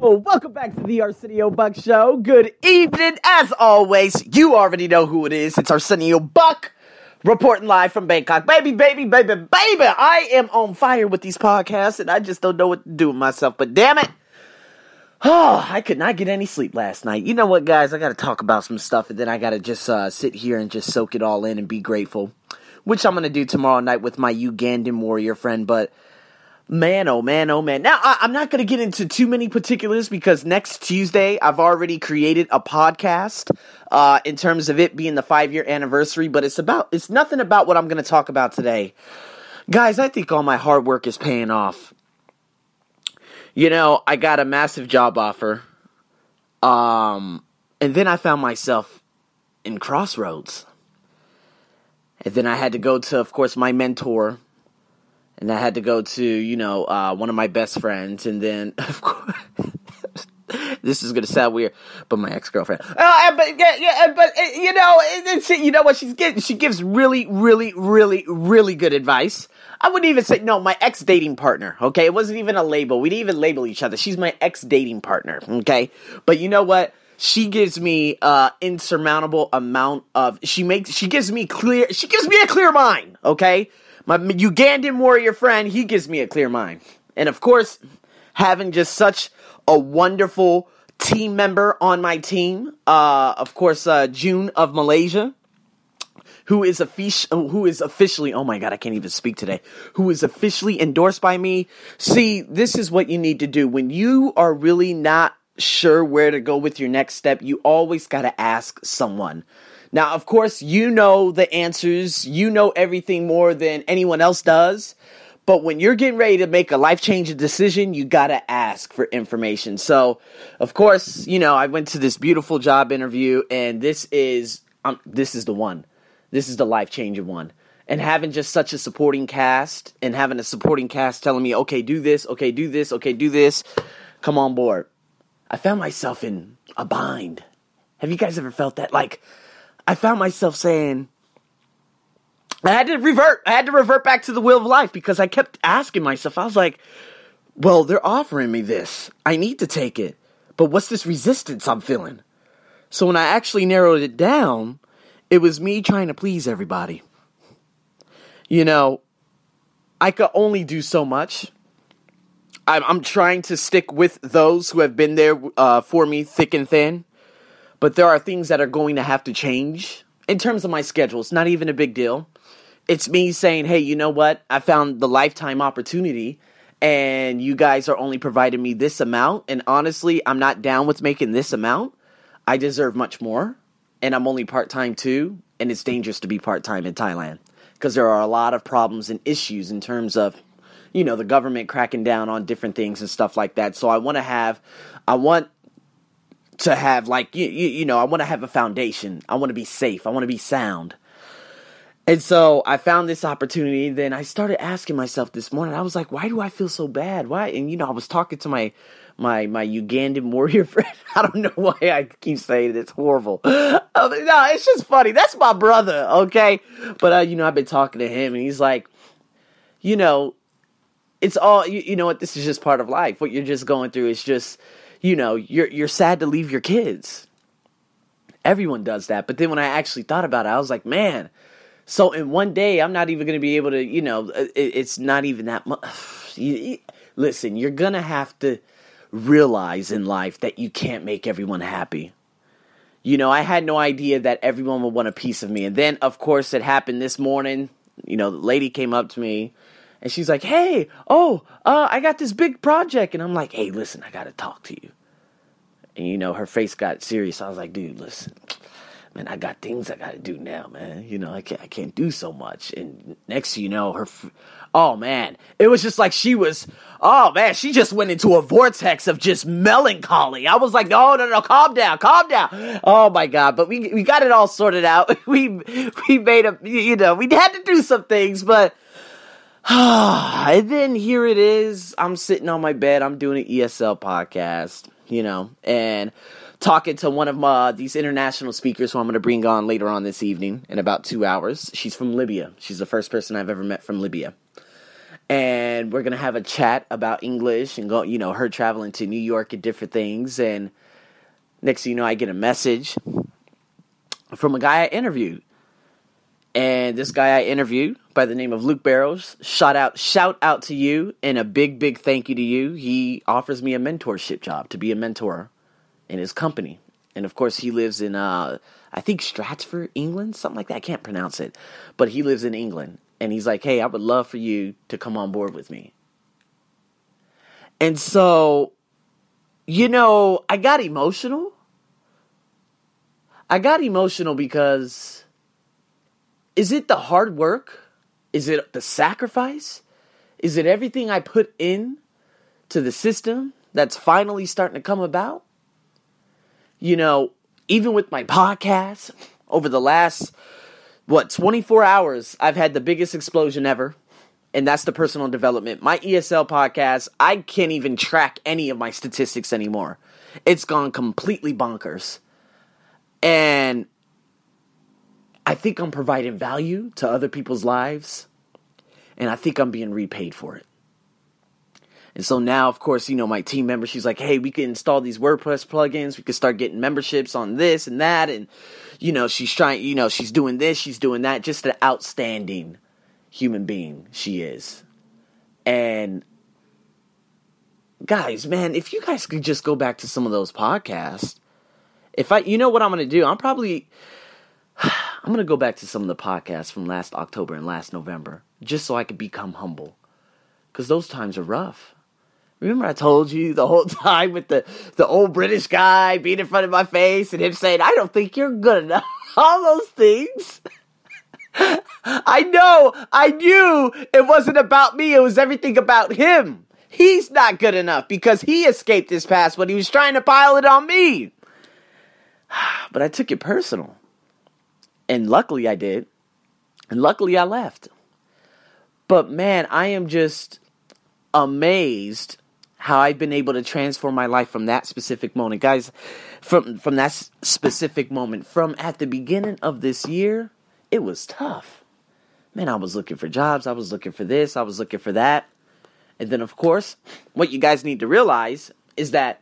Well, welcome back to the Arsenio Buck Show. Good evening, as always. You already know who it is. It's Arsenio Buck reporting live from Bangkok. Baby, baby, baby, baby. I am on fire with these podcasts, and I just don't know what to do with myself. But damn it. Oh, I could not get any sleep last night. You know what, guys? I got to talk about some stuff, and then I got to just uh, sit here and just soak it all in and be grateful, which I'm going to do tomorrow night with my Ugandan warrior friend. But Man, oh man, oh man. Now, I, am not going to get into too many particulars because next Tuesday I've already created a podcast uh, in terms of it being the five year anniversary, but it's about, it's nothing about what I'm going to talk about today. Guys, I think all my hard work is paying off. You know, I got a massive job offer. Um, and then I found myself in crossroads. And then I had to go to, of course, my mentor and I had to go to you know uh, one of my best friends, and then of course. this is gonna sound weird, but my ex girlfriend. Uh, but yeah, yeah, but uh, you know, you know what she's getting. She gives really, really, really, really good advice. I wouldn't even say no. My ex dating partner. Okay, it wasn't even a label. We didn't even label each other. She's my ex dating partner. Okay, but you know what? She gives me uh insurmountable amount of. She makes. She gives me clear. She gives me a clear mind. Okay my Ugandan warrior friend, he gives me a clear mind. And of course, having just such a wonderful team member on my team, uh, of course, uh, June of Malaysia, who is official, who is officially, oh my god, I can't even speak today, who is officially endorsed by me. See, this is what you need to do when you are really not sure where to go with your next step. You always got to ask someone. Now, of course, you know the answers, you know everything more than anyone else does. But when you're getting ready to make a life changing decision, you gotta ask for information. So, of course, you know, I went to this beautiful job interview, and this is um, this is the one. This is the life changing one. And having just such a supporting cast, and having a supporting cast telling me, okay, do this, okay, do this, okay, do this, come on board. I found myself in a bind. Have you guys ever felt that? Like, I found myself saying, I had to revert. I had to revert back to the wheel of life because I kept asking myself, I was like, well, they're offering me this. I need to take it. But what's this resistance I'm feeling? So when I actually narrowed it down, it was me trying to please everybody. You know, I could only do so much. I'm, I'm trying to stick with those who have been there uh, for me thick and thin but there are things that are going to have to change in terms of my schedule. It's not even a big deal. It's me saying, hey, you know what? I found the lifetime opportunity and you guys are only providing me this amount. And honestly, I'm not down with making this amount. I deserve much more. And I'm only part time too. And it's dangerous to be part time in Thailand because there are a lot of problems and issues in terms of, you know, the government cracking down on different things and stuff like that. So I want to have, I want to have like you, you, you know, I want to have a foundation. I want to be safe. I want to be sound. And so I found this opportunity. Then I started asking myself this morning. I was like, why do I feel so bad? Why? And you know, I was talking to my my my Ugandan warrior friend. I don't know why I keep saying it. It's horrible. no, it's just funny. That's my brother, okay? But uh, you know, I've been talking to him, and he's like, you know, it's all you, you know what. This is just part of life. What you're just going through is just you know, you're you're sad to leave your kids. Everyone does that. But then when I actually thought about it, I was like, man, so in one day I'm not even going to be able to, you know, uh, it, it's not even that much. Listen, you're going to have to realize in life that you can't make everyone happy. You know, I had no idea that everyone would want a piece of me. And then, of course, it happened this morning. You know, the lady came up to me and she's like, "Hey, oh, uh, I got this big project," and I'm like, "Hey, listen, I gotta talk to you." And you know, her face got serious. I was like, "Dude, listen, man, I got things I gotta do now, man. You know, I can't, I can't do so much." And next, you know, her, oh man, it was just like she was, oh man, she just went into a vortex of just melancholy. I was like, "No, no, no, calm down, calm down." Oh my god, but we we got it all sorted out. we we made a, you know, we had to do some things, but and then here it is. I'm sitting on my bed. I'm doing an ESL podcast, you know, and talking to one of my, uh, these international speakers who I'm going to bring on later on this evening in about two hours. She's from Libya. She's the first person I've ever met from Libya. and we're gonna have a chat about English and go, you know, her traveling to New York and different things. And next thing you know, I get a message from a guy I interviewed, and this guy I interviewed by the name of Luke Barrows. Shout out, shout out to you, and a big, big thank you to you. He offers me a mentorship job to be a mentor in his company, and of course, he lives in uh, I think Stratford, England, something like that. I can't pronounce it, but he lives in England, and he's like, "Hey, I would love for you to come on board with me." And so, you know, I got emotional. I got emotional because is it the hard work? Is it the sacrifice? Is it everything I put in to the system that's finally starting to come about? You know, even with my podcast over the last what 24 hours i've had the biggest explosion ever and that's the personal development my esl podcast i can't even track any of my statistics anymore it's gone completely bonkers and i think i'm providing value to other people's lives and i think i'm being repaid for it and so now, of course, you know, my team member, she's like, hey, we can install these WordPress plugins. We can start getting memberships on this and that. And, you know, she's trying, you know, she's doing this, she's doing that. Just an outstanding human being she is. And guys, man, if you guys could just go back to some of those podcasts, if I, you know what I'm going to do? I'm probably, I'm going to go back to some of the podcasts from last October and last November just so I could become humble. Because those times are rough. Remember I told you the whole time with the, the old British guy being in front of my face and him saying, I don't think you're good enough. All those things. I know, I knew it wasn't about me, it was everything about him. He's not good enough because he escaped his past when he was trying to pile it on me. But I took it personal. And luckily I did. And luckily I left. But man, I am just amazed how I've been able to transform my life from that specific moment. Guys, from from that specific moment, from at the beginning of this year, it was tough. Man, I was looking for jobs, I was looking for this, I was looking for that. And then of course, what you guys need to realize is that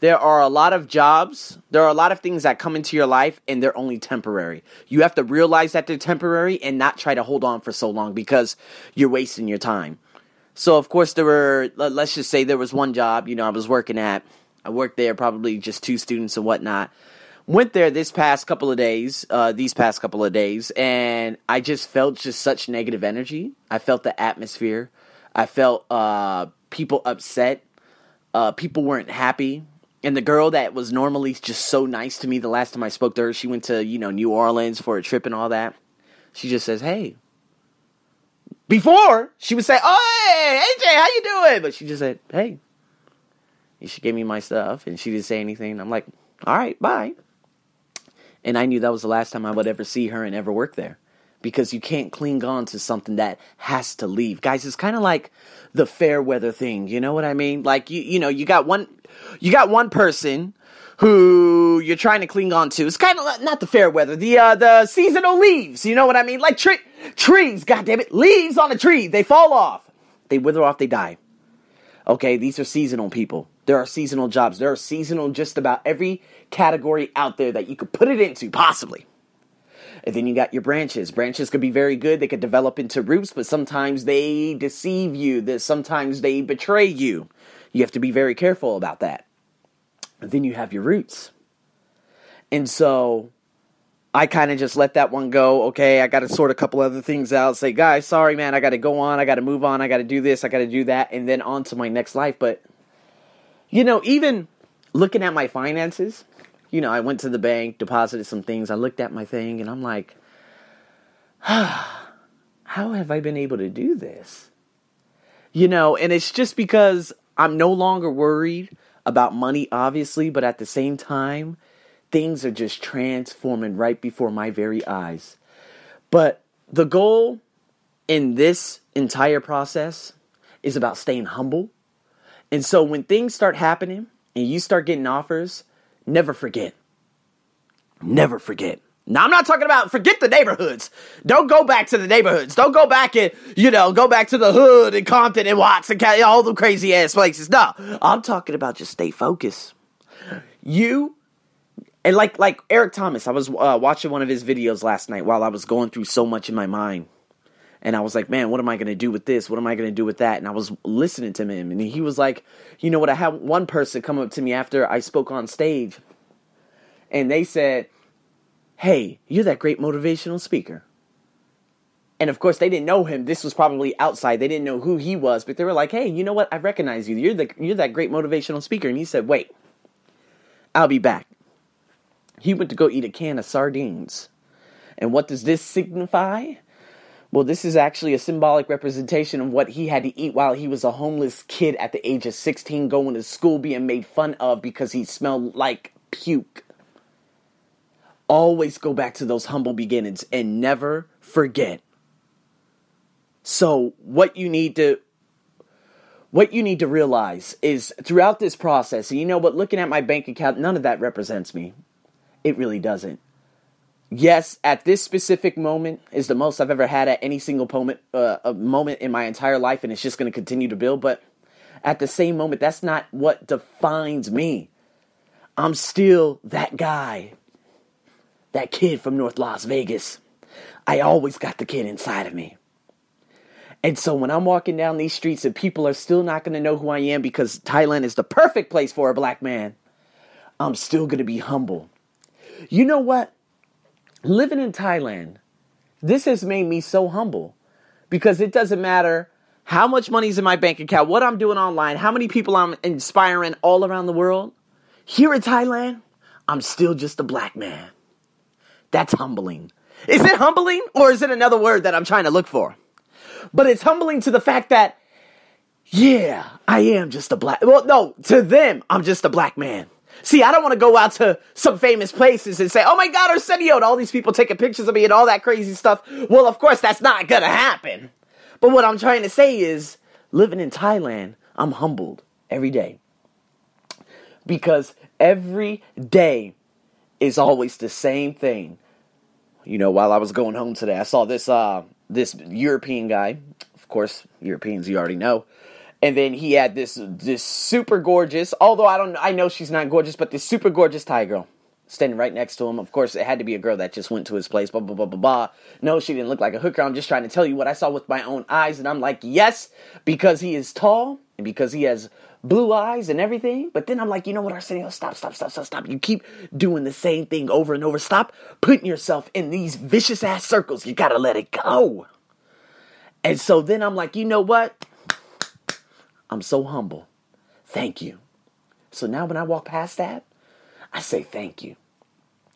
there are a lot of jobs, there are a lot of things that come into your life and they're only temporary. You have to realize that they're temporary and not try to hold on for so long because you're wasting your time. So of course there were let's just say there was one job, you know, I was working at. I worked there probably just two students and whatnot. Went there this past couple of days, uh, these past couple of days, and I just felt just such negative energy. I felt the atmosphere. I felt uh, people upset. Uh, people weren't happy. And the girl that was normally just so nice to me the last time I spoke to her, she went to, you know, New Orleans for a trip and all that. She just says, Hey, before she would say, "Oh, hey, AJ, how you doing?" But she just said, "Hey." She gave me my stuff, and she didn't say anything. I'm like, "All right, bye." And I knew that was the last time I would ever see her and ever work there, because you can't cling on to something that has to leave, guys. It's kind of like the fair weather thing. You know what I mean? Like you, you know, you got one, you got one person who you're trying to cling on to. It's kind of not the fair weather, the uh, the seasonal leaves. You know what I mean? Like tre- trees, God damn it, leaves on a tree, they fall off, they wither off, they die. Okay, these are seasonal people. There are seasonal jobs. There are seasonal just about every category out there that you could put it into, possibly. And then you got your branches. Branches could be very good. They could develop into roots, but sometimes they deceive you. That sometimes they betray you. You have to be very careful about that then you have your roots. And so I kind of just let that one go. Okay, I got to sort a couple other things out. Say, guys, sorry, man, I got to go on. I got to move on. I got to do this. I got to do that. And then on to my next life. But, you know, even looking at my finances, you know, I went to the bank, deposited some things. I looked at my thing and I'm like, how have I been able to do this? You know, and it's just because I'm no longer worried about money, obviously, but at the same time, things are just transforming right before my very eyes. But the goal in this entire process is about staying humble. And so when things start happening and you start getting offers, never forget. Never forget. Now I'm not talking about forget the neighborhoods. Don't go back to the neighborhoods. Don't go back and you know go back to the hood and Compton and Watts and all the crazy ass places. No, I'm talking about just stay focused. You and like like Eric Thomas. I was uh, watching one of his videos last night while I was going through so much in my mind, and I was like, man, what am I going to do with this? What am I going to do with that? And I was listening to him, and he was like, you know what? I had one person come up to me after I spoke on stage, and they said hey, you're that great motivational speaker. And of course, they didn't know him. This was probably outside. They didn't know who he was, but they were like, "Hey, you know what? I recognize you. You're the you're that great motivational speaker." And he said, "Wait, I'll be back." He went to go eat a can of sardines. And what does this signify? Well, this is actually a symbolic representation of what he had to eat while he was a homeless kid at the age of 16, going to school, being made fun of because he smelled like puke always go back to those humble beginnings and never forget. So, what you need to what you need to realize is throughout this process, you know what, looking at my bank account, none of that represents me. It really doesn't. Yes, at this specific moment is the most I've ever had at any single moment, uh, a moment in my entire life, and it's just going to continue to build. But at the same moment, that's not what defines me. I'm still that guy that kid from North Las Vegas. I always got the kid inside of me. And so when I'm walking down these streets and people are still not going to know who I am because Thailand is the perfect place for a black man, I'm still going to be humble. You know what? Living in Thailand, this has made me so humble because it doesn't matter how much money's in my bank account, what I'm doing online, how many people I'm inspiring all around the world. Here in Thailand, I'm still just a black man. That's humbling. Is it humbling or is it another word that I'm trying to look for? But it's humbling to the fact that, yeah, I am just a black, well, no, to them, I'm just a black man. See, I don't want to go out to some famous places and say, oh my God, Arsenio, and all these people taking pictures of me and all that crazy stuff. Well, of course, that's not going to happen. But what I'm trying to say is, living in Thailand, I'm humbled every day. Because every day is always the same thing. You know, while I was going home today, I saw this uh this European guy. Of course, Europeans you already know. And then he had this this super gorgeous, although I don't I know she's not gorgeous, but this super gorgeous Thai girl standing right next to him. Of course, it had to be a girl that just went to his place, blah, blah, blah, blah, blah. No, she didn't look like a hooker. I'm just trying to tell you what I saw with my own eyes. And I'm like, yes, because he is tall and because he has blue eyes and everything. But then I'm like, you know what, Arsenio? Stop, stop, stop, stop, stop. You keep doing the same thing over and over. Stop putting yourself in these vicious ass circles. You gotta let it go. And so then I'm like, you know what? I'm so humble. Thank you. So now when I walk past that, I say thank you.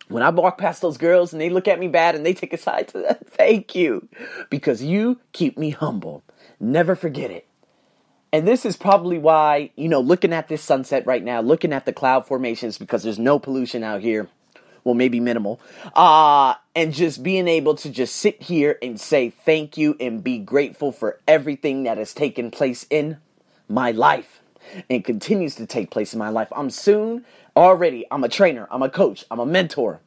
When I walk past those girls and they look at me bad and they take a side to that, thank you. Because you keep me humble. Never forget it. And this is probably why, you know, looking at this sunset right now, looking at the cloud formations because there's no pollution out here. Well, maybe minimal. Uh, and just being able to just sit here and say thank you and be grateful for everything that has taken place in my life and continues to take place in my life. I'm soon already, I'm a trainer, I'm a coach, I'm a mentor.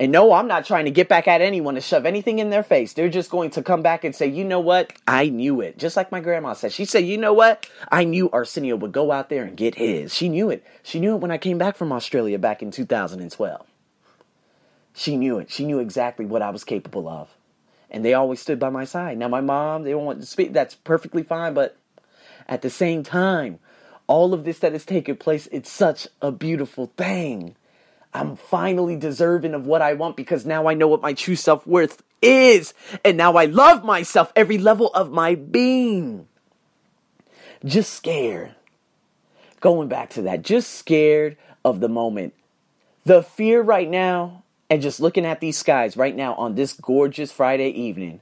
And no, I'm not trying to get back at anyone to shove anything in their face. They're just going to come back and say, you know what? I knew it. Just like my grandma said. She said, you know what? I knew Arsenio would go out there and get his. She knew it. She knew it when I came back from Australia back in 2012. She knew it. She knew exactly what I was capable of. And they always stood by my side. Now, my mom, they don't want to speak. That's perfectly fine. But at the same time, all of this that has taken place, it's such a beautiful thing. I'm finally deserving of what I want because now I know what my true self worth is. And now I love myself every level of my being. Just scared. Going back to that, just scared of the moment. The fear right now, and just looking at these skies right now on this gorgeous Friday evening,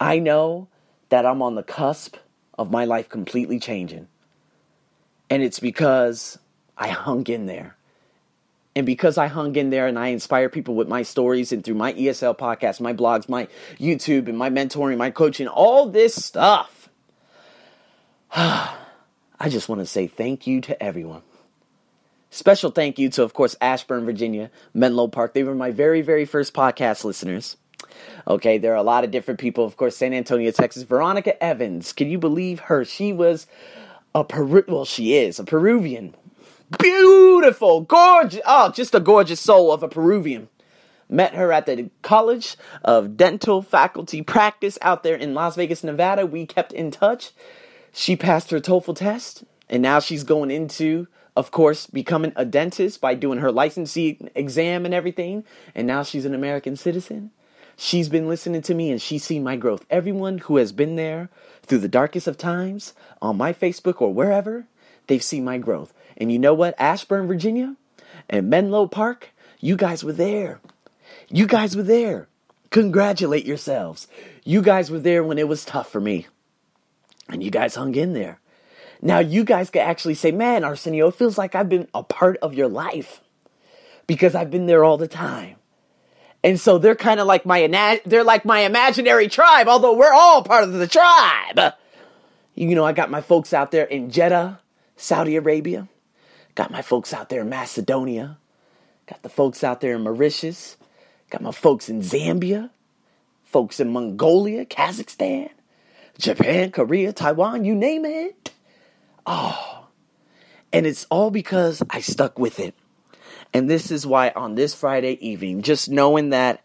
I know that I'm on the cusp of my life completely changing. And it's because I hung in there. And because I hung in there and I inspire people with my stories and through my ESL podcast, my blogs, my YouTube, and my mentoring, my coaching, all this stuff, I just want to say thank you to everyone. Special thank you to, of course, Ashburn, Virginia, Menlo Park. They were my very, very first podcast listeners. Okay, there are a lot of different people. Of course, San Antonio, Texas. Veronica Evans. Can you believe her? She was a Peru. Well, she is a Peruvian. Beautiful, gorgeous. Oh, just a gorgeous soul of a Peruvian. Met her at the College of Dental Faculty Practice out there in Las Vegas, Nevada. We kept in touch. She passed her TOEFL test, and now she's going into, of course, becoming a dentist by doing her licensing exam and everything. And now she's an American citizen. She's been listening to me and she's seen my growth. Everyone who has been there through the darkest of times on my Facebook or wherever, they've seen my growth. And you know what? Ashburn, Virginia and Menlo Park, you guys were there. You guys were there. Congratulate yourselves. You guys were there when it was tough for me. And you guys hung in there. Now you guys can actually say, man, Arsenio, it feels like I've been a part of your life because I've been there all the time. And so they're kind of like my they're like my imaginary tribe, although we're all part of the tribe. You know, I got my folks out there in Jeddah, Saudi Arabia. Got my folks out there in Macedonia. Got the folks out there in Mauritius. Got my folks in Zambia. Folks in Mongolia, Kazakhstan, Japan, Korea, Taiwan, you name it. Oh. And it's all because I stuck with it. And this is why on this Friday evening, just knowing that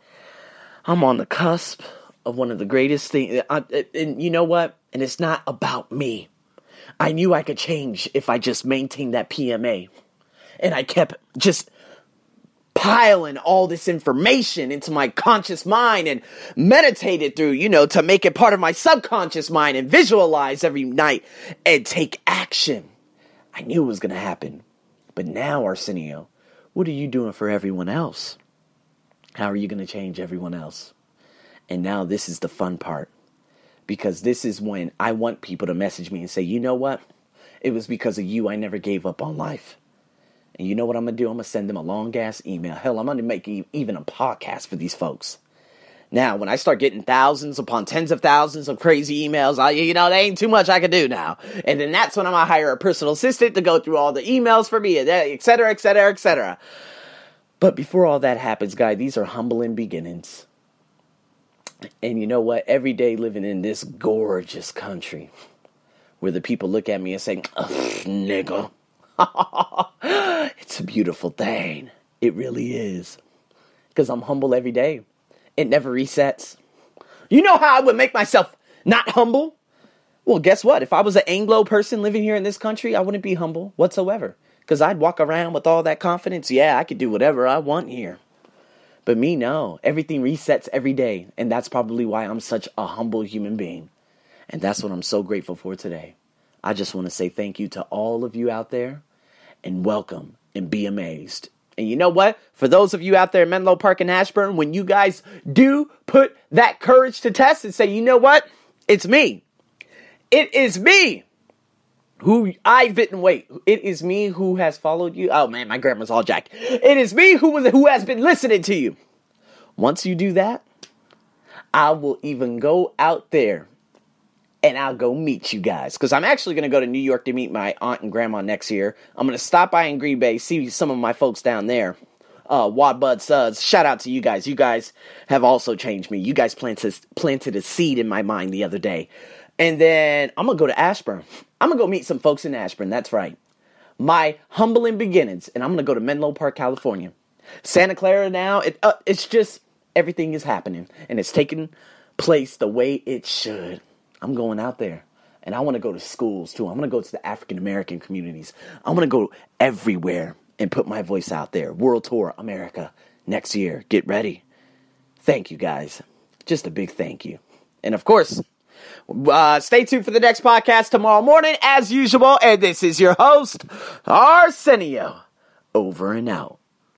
I'm on the cusp of one of the greatest things, and you know what? And it's not about me. I knew I could change if I just maintained that PMA. And I kept just piling all this information into my conscious mind and meditated through, you know, to make it part of my subconscious mind and visualize every night and take action. I knew it was going to happen. But now, Arsenio, what are you doing for everyone else? How are you going to change everyone else? And now this is the fun part. Because this is when I want people to message me and say, you know what? It was because of you I never gave up on life. And you know what I'm going to do? I'm going to send them a long ass email. Hell, I'm going to make even a podcast for these folks. Now, when I start getting thousands upon tens of thousands of crazy emails, I, you know, there ain't too much I can do now. And then that's when I'm gonna hire a personal assistant to go through all the emails for me, et cetera, et cetera, et cetera. But before all that happens, guy, these are humbling beginnings. And you know what? Every day living in this gorgeous country where the people look at me and say, nigga, it's a beautiful thing. It really is. Because I'm humble every day. It never resets. You know how I would make myself not humble? Well, guess what? If I was an Anglo person living here in this country, I wouldn't be humble whatsoever. Because I'd walk around with all that confidence. Yeah, I could do whatever I want here. But me, no. Everything resets every day. And that's probably why I'm such a humble human being. And that's what I'm so grateful for today. I just want to say thank you to all of you out there and welcome and be amazed. And you know what? For those of you out there in Menlo Park and Ashburn, when you guys do put that courage to test and say, you know what? It's me. It is me who I didn't wait. It is me who has followed you. Oh man, my grandma's all jacked. It is me who was who has been listening to you. Once you do that, I will even go out there and I'll go meet you guys. Because I'm actually going to go to New York to meet my aunt and grandma next year. I'm going to stop by in Green Bay, see some of my folks down there. Uh, Wad Bud Suds, shout out to you guys. You guys have also changed me. You guys planted, planted a seed in my mind the other day. And then I'm going to go to Ashburn. I'm going to go meet some folks in Ashburn. That's right. My humbling beginnings. And I'm going to go to Menlo Park, California. Santa Clara now, it, uh, it's just everything is happening. And it's taking place the way it should. I'm going out there. And I want to go to schools too. I'm going to go to the African American communities. I'm going to go everywhere and put my voice out there. World Tour America next year. Get ready. Thank you guys. Just a big thank you. And of course, uh, stay tuned for the next podcast tomorrow morning as usual. And this is your host, Arsenio. Over and out.